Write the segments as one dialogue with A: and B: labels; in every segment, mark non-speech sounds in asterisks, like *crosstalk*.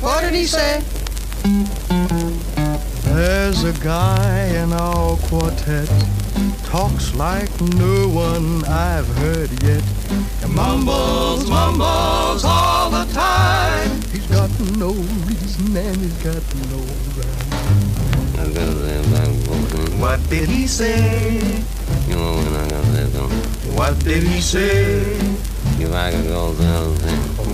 A: What did he say?
B: There's a guy in our quartet talks like no one I've heard yet. He mumbles, mumbles all the time. He's got no reason and he's got no rhyme. What did he say? You know when I got that, What did he say?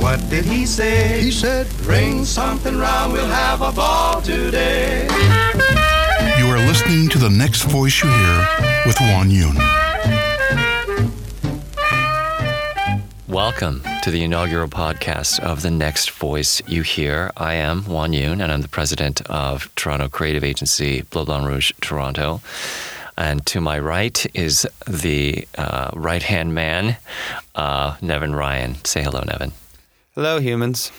B: What did he say? He said, bring something round, we'll have a ball today.
C: You are listening to the next voice you hear with Juan Yun.
D: Welcome to the inaugural podcast of The Next Voice You Hear. I am Juan Yun, and I'm the president of Toronto creative agency Bleu Blanc Rouge Toronto. And to my right is the uh, right hand man, uh, Nevin Ryan. Say hello, Nevin.
E: Hello, humans.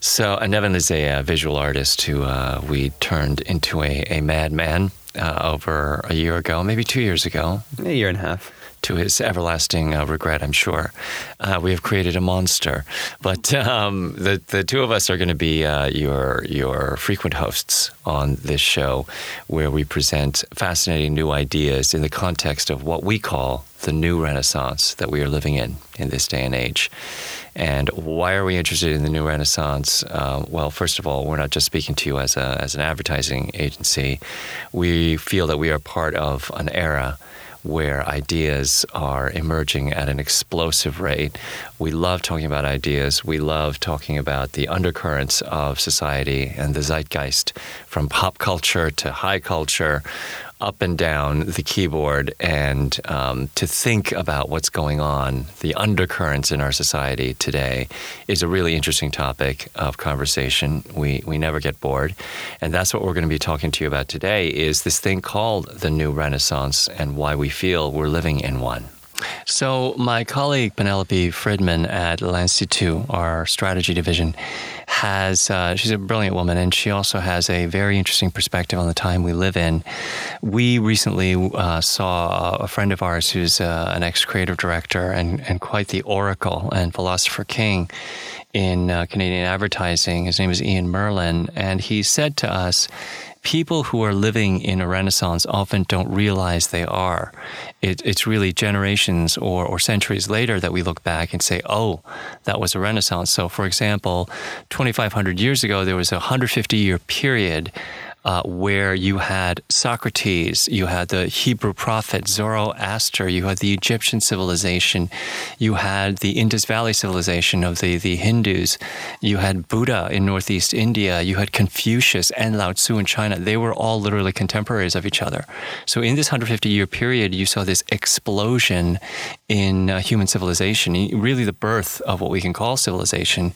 D: So, uh, Nevin is a uh, visual artist who uh, we turned into a, a madman uh, over a year ago, maybe two years ago.
E: A year and a half
D: to his everlasting uh, regret, I'm sure. Uh, we have created a monster, but um, the the two of us are going to be uh, your your frequent hosts on this show, where we present fascinating new ideas in the context of what we call the new Renaissance that we are living in in this day and age. And why are we interested in the new Renaissance? Uh, well, first of all, we're not just speaking to you as a as an advertising agency. We feel that we are part of an era where ideas are emerging at an explosive rate. We love talking about ideas. We love talking about the undercurrents of society and the zeitgeist from pop culture to high culture up and down the keyboard and um, to think about what's going on, the undercurrents in our society today, is a really interesting topic of conversation. We we never get bored, and that's what we're going to be talking to you about today. Is this thing called the new Renaissance and why we feel we're living in one. So, my colleague Penelope Friedman at L'Institut, our strategy division, has, uh, she's a brilliant woman, and she also has a very interesting perspective on the time we live in. We recently uh, saw a friend of ours who's uh, an ex creative director and, and quite the oracle and philosopher king in uh, Canadian advertising. His name is Ian Mirlin, and he said to us, people who are living in a renaissance often don't realize they are. It, it's really generations or, or centuries later that we look back and say, oh, that was a renaissance. So, for example, 2,500 years ago, there was a 150 year period uh, where you had Socrates, you had the Hebrew prophet Zoroaster, you had the Egyptian civilization, you had the Indus Valley civilization of the, the Hindus, you had Buddha in Northeast India, you had Confucius and Lao Tzu in China. They were all literally contemporaries of each other. So in this 150 year period, you saw this explosion in uh, human civilization, really the birth of what we can call civilization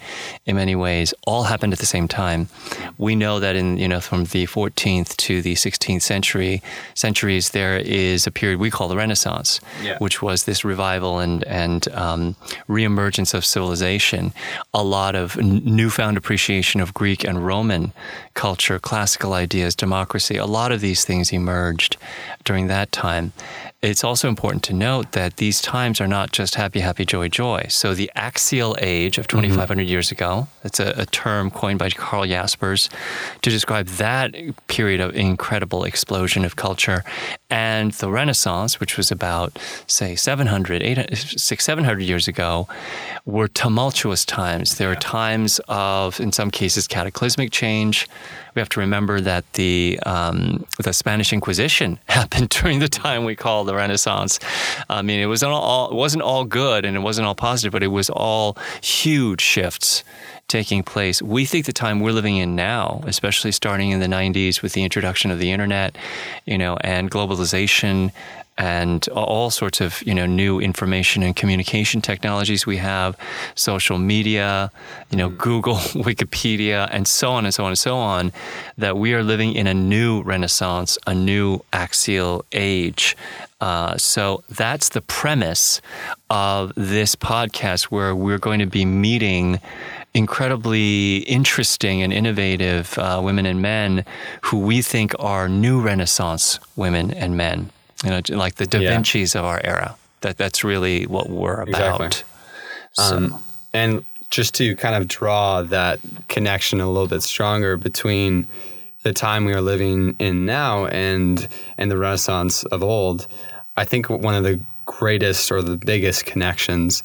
D: in many ways, all happened at the same time. We know that in, you know, from the 14th to the 16th century centuries, there is a period we call the Renaissance, yeah. which was this revival and and um, reemergence of civilization. A lot of n- newfound appreciation of Greek and Roman culture, classical ideas, democracy. A lot of these things emerged during that time it's also important to note that these times are not just happy, happy, joy, joy. So the axial age of 2,500 mm-hmm. years ago, that's a, a, term coined by Karl Jaspers to describe that period of incredible explosion of culture. And the Renaissance, which was about, say, 700, 800, 600, 700 years ago, were tumultuous times. There were times of, in some cases, cataclysmic change we have to remember that the um, the Spanish Inquisition *laughs* happened during the time we call the Renaissance. I mean, it wasn't all it wasn't all good and it wasn't all positive, but it was all huge shifts taking place. We think the time we're living in now, especially starting in the 90s with the introduction of the internet, you know, and globalization and all sorts of you know new information and communication technologies we have, social media, you know, mm. Google, *laughs* Wikipedia, and so on and so on and so on, that we are living in a new renaissance, a new axial age. Uh, so that's the premise of this podcast, where we're going to be meeting incredibly interesting and innovative uh, women and men who we think are new Renaissance women and men you know, like the Da yeah. Vinci's of our era. That that's really what we're about.
E: Exactly. So. Um, and just to kind of draw that connection a little bit stronger between the time we are living in now and and the Renaissance of old, I think one of the greatest or the biggest connections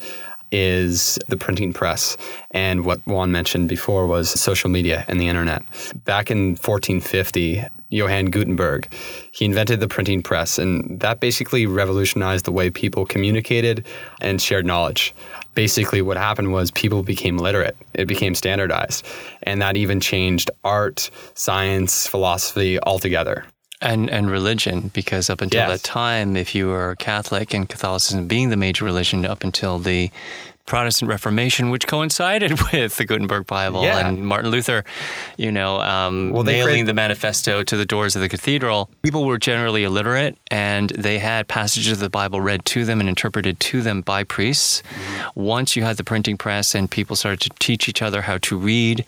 E: is the printing press. And what Juan mentioned before was social media and the internet. Back in 1450, Johann Gutenberg, he invented the printing press, and that basically revolutionized the way people communicated and shared knowledge. Basically, what happened was people became literate, it became standardized, and that even changed art, science, philosophy altogether
D: and and religion because up until yes. that time if you were catholic and catholicism being the major religion up until the Protestant Reformation, which coincided *laughs* with the Gutenberg Bible yeah. and Martin Luther, you know, um, well, nailing the manifesto to the doors of the cathedral. People were generally illiterate, and they had passages of the Bible read to them and interpreted to them by priests. Mm-hmm. Once you had the printing press and people started to teach each other how to read,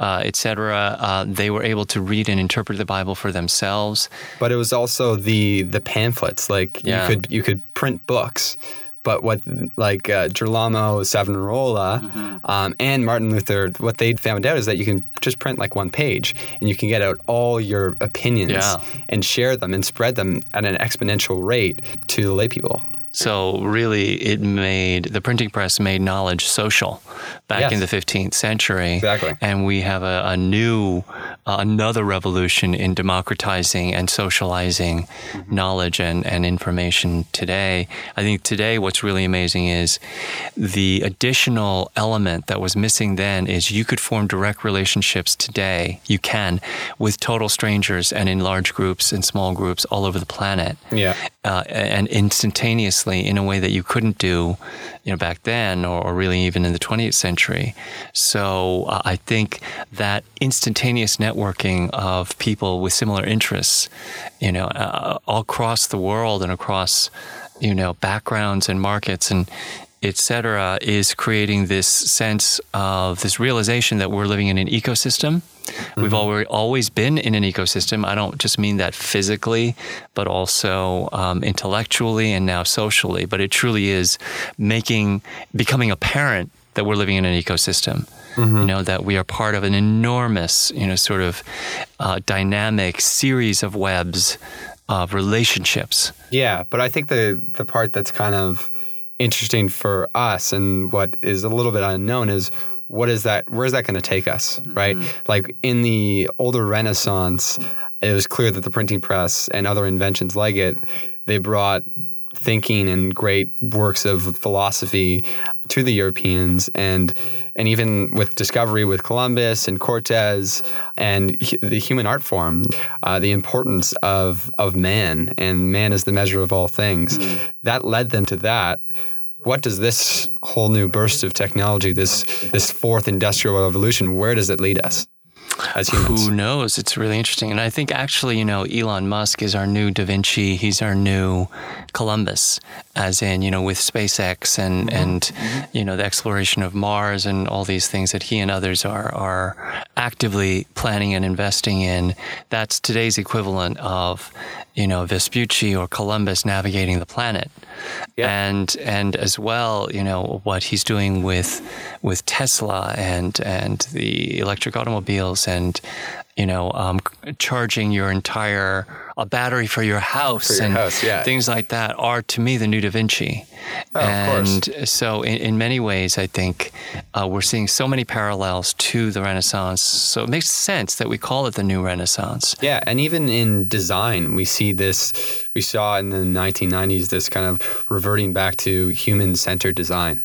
D: uh, etc., uh, they were able to read and interpret the Bible for themselves.
E: But it was also the the pamphlets. Like yeah. you could you could print books but what like uh, Girolamo Savonarola mm-hmm. um, and Martin Luther, what they found out is that you can just print like one page and you can get out all your opinions yeah. and share them and spread them at an exponential rate to the lay people.
D: So really, it made the printing press made knowledge social back yes. in the 15th century.
E: Exactly.
D: And we have a, a new, uh, another revolution in democratizing and socializing mm-hmm. knowledge and, and information today. I think today what's really amazing is the additional element that was missing then is you could form direct relationships today. You can with total strangers and in large groups and small groups all over the planet.
E: Yeah.
D: Uh, and instantaneously in a way that you couldn't do, you know, back then or, or really even in the 20th century. So uh, I think that instantaneous networking of people with similar interests, you know, uh, all across the world and across, you know, backgrounds and markets and etc., is creating this sense of this realization that we're living in an ecosystem. Mm-hmm. We've already, always been in an ecosystem. I don't just mean that physically, but also um, intellectually and now socially. But it truly is making, becoming apparent that we're living in an ecosystem. Mm-hmm. You know that we are part of an enormous, you know, sort of uh, dynamic series of webs of relationships.
E: Yeah, but I think the the part that's kind of interesting for us and what is a little bit unknown is what is that where is that going to take us right mm-hmm. like in the older renaissance it was clear that the printing press and other inventions like it they brought thinking and great works of philosophy to the Europeans and and even with discovery with Columbus and Cortez and the human art form, uh, the importance of of man and man is the measure of all things. Mm. That led them to that. What does this whole new burst of technology, this this fourth industrial revolution, where does it lead us? As humans.
D: Who knows? It's really interesting. And I think actually, you know, Elon Musk is our new Da Vinci. He's our new Columbus, as in, you know, with SpaceX and, mm-hmm. and mm-hmm. you know, the exploration of Mars and all these things that he and others are, are actively planning and investing in. That's today's equivalent of, you know, Vespucci or Columbus navigating the planet. Yeah. And and as well, you know, what he's doing with with Tesla and and the electric automobiles and you know, um, charging your entire a battery for your house
E: for your
D: and
E: house, yeah.
D: things like that are to me the new Da Vinci.
E: Oh,
D: and so, in, in, many ways, I think uh, we're seeing so many parallels to the Renaissance. So it makes sense that we call it the new Renaissance.
E: Yeah, and even in design, we see this. We saw in the 1990s this kind of reverting back to human-centered design.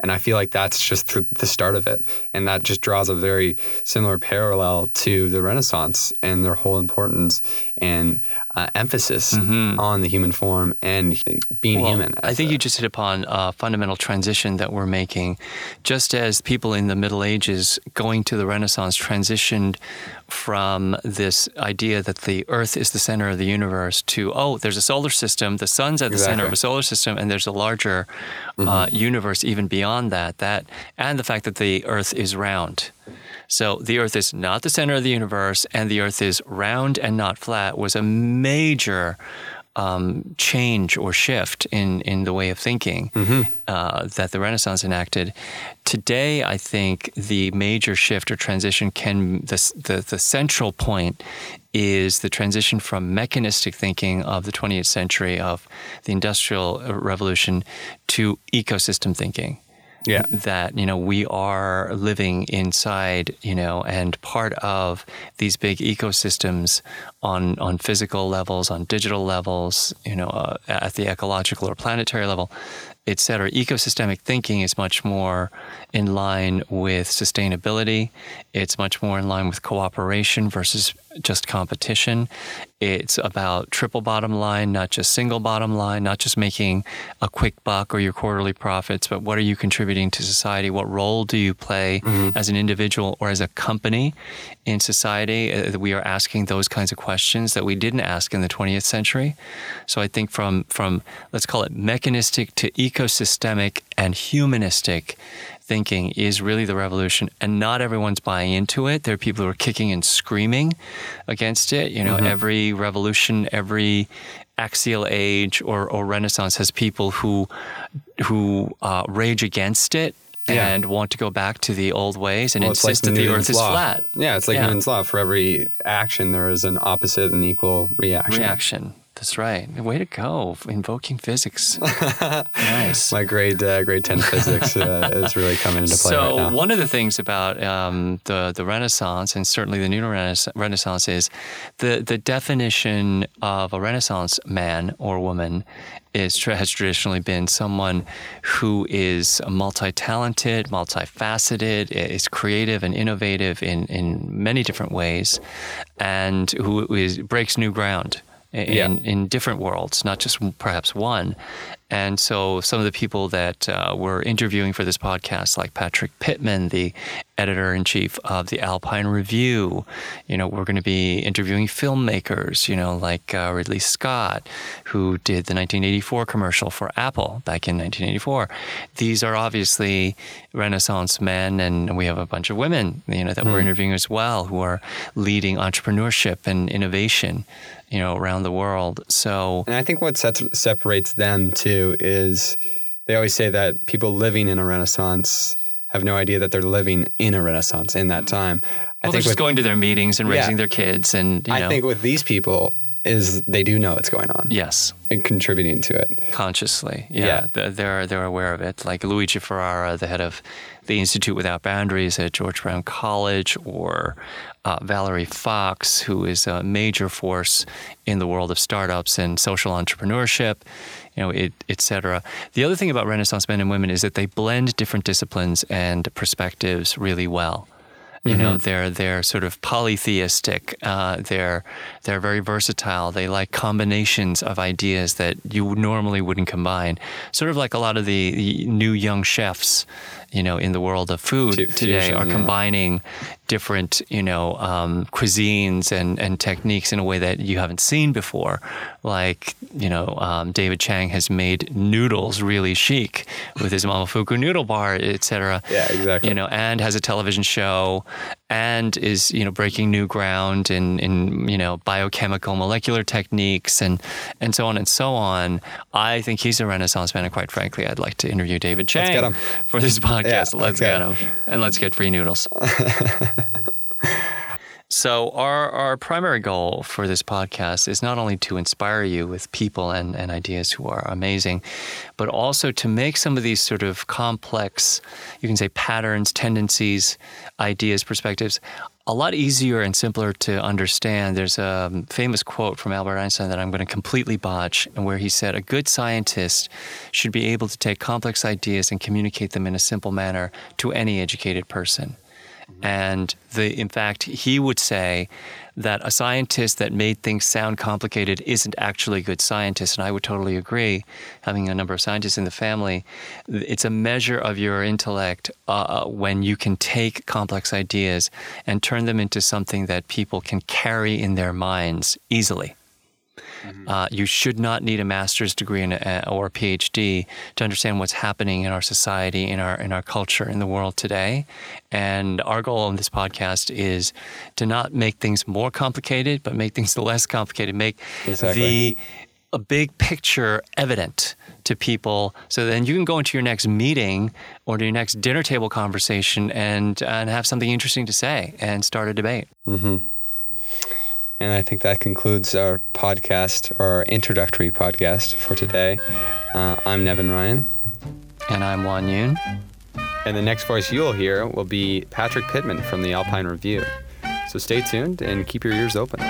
E: And I feel like that's just the start of it. And that just draws a very similar parallel to the Renaissance and their whole importance and uh, emphasis mm-hmm. on the human form and being well, human.
D: I think a, you just hit upon a fundamental transition that we're making. Just as people in the Middle Ages going to the Renaissance transitioned from this idea that the Earth is the center of the universe to, oh, there's a solar system, the sun's at the exactly. center of a solar system, and there's a larger mm-hmm. uh, universe even beyond that. That and the fact that the Earth is round. So the Earth is not the center of the universe, and the Earth is round and not flat was a major um, change or shift in, in the way of thinking uh, that the Renaissance enacted. Today, I think the major shift or transition can, the, the, the central point is the transition from mechanistic thinking of the 20th century, of the Industrial Revolution, to ecosystem thinking
E: Yeah.
D: that you know we are living inside you know and part of these big ecosystems on on physical levels on digital levels you know uh, at the ecological or planetary level et cetera ecosystemic thinking is much more in line with sustainability. It's much more in line with cooperation versus just competition. It's about triple bottom line not just single bottom line not just making a quick buck or your quarterly profits but what are you contributing to society? What role do you play as an individual or as a company in society? Uh, we are asking those kinds of questions that we didn't ask in the 20th century. So i think from from let's call it mechanistic to ecosystemic and humanistic thinking is really the revolution and not everyone's buying into it there are people who are kicking and screaming against it you know every revolution every axial age or, or renaissance has people who who uh, rage against it
E: Yeah.
D: and want to go back to the old ways and
E: Well,
D: insist
E: like
D: that the earth is
E: law.
D: flat
E: Yeah, it's like
D: Yeah.
E: Newton's law. For every action, there is an opposite and equal reaction.
D: reaction that's right. Way to go invoking physics. *laughs* Nice.
E: My grade uh, grade ten physics uh, is really coming into play
D: So
E: right now.
D: one of the things about um, the the Renaissance and certainly the New Renaissance, Renaissance is the the definition of a Renaissance man or woman is has traditionally been someone who is multi-talented, multifaceted, is creative and innovative in in many different ways, and who is breaks new ground in,
E: Yeah.
D: in different worlds, not just perhaps one. And so some of the people that uh, we're interviewing for this podcast, like Patrick Pittman, the editor in chief of the Alpine Review, you know, we're going to be interviewing filmmakers, you know, like uh, Ridley Scott, who did the 1984 commercial for Apple back in 1984. These are obviously Renaissance men, and we have a bunch of women, you know, that we're interviewing as well, who are leading entrepreneurship and innovation, you know, around the world. So
E: And I think what sets, separates them too is they always say that people living in a Renaissance have no idea that they're living in a Renaissance in that mm. time. I
D: Well, they're just
E: with,
D: going to their meetings and
E: Yeah.
D: raising their kids, and you know,
E: I think with these people is they do know what's going on
D: yes,
E: and contributing to it.
D: consciously, yeah,
E: Yeah.
D: They're, they're they're aware of it. Like Luigi Ferrara, the head of the Institute Without Boundaries at George Brown College, or uh, Valerie Fox, who is a major force in the world of startups and social entrepreneurship, you know, it, et cetera. The other thing about Renaissance men and women is that they blend different disciplines and perspectives really well. You know, they're they're sort of polytheistic. Uh, they're they're very versatile. They like combinations of ideas that you normally wouldn't combine. Sort of like a lot of the, new young chefs, you know, in the world of food today are
E: yeah.
D: combining different, you know, um, cuisines and, and techniques in a way that you haven't seen before. Like, you know, um, David Chang has made noodles really chic with his Momofuku noodle bar, etc.
E: Yeah, exactly.
D: You know, and has a television show and is, you know, breaking new ground in, in you know, biochemical molecular techniques and, and so on and so on. I think he's a renaissance man. And quite frankly, I'd like to interview David Chang for this *laughs* podcast.
E: Yeah,
D: let's
E: let's
D: get him. And let's get free noodles. *laughs* So our our primary goal for this podcast is not only to inspire you with people and, and ideas who are amazing, but also to make some of these sort of complex, you can say patterns, tendencies, ideas, perspectives, a lot easier and simpler to understand. There's a um, famous quote from Albert Einstein that I'm going to completely botch, and where he said, "A good scientist should be able to take complex ideas and communicate them in a simple manner to any educated person." And the, in fact, he would say that a scientist that made things sound complicated isn't actually a good scientist. And I would totally agree. Having a number of scientists in the family, it's a measure of your intellect uh, when you can take complex ideas and turn them into something that people can carry in their minds easily. Mm-hmm. Uh, you should not need a master's degree in a, uh, or a PhD to understand what's happening in our society, in our in our culture, in the world today. And our goal on this podcast is to not make things more complicated, but make things *laughs* less complicated. Make
E: Exactly.
D: the a big picture evident to people so then you can go into your next meeting or to your next dinner table conversation and and have something interesting to say and start a debate mm-hmm.
E: And I think that concludes our podcast, our introductory podcast for today. Uh, I'm Nevin Ryan.
D: and i'm juan yoon
E: And the next voice you'll hear will be Patrick Pittman from the Alpine Review. So stay tuned and keep your ears open.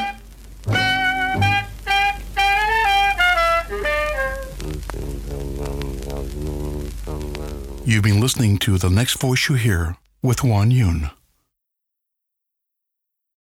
C: You've been listening to The Next Voice You Hear with Juan Yoon.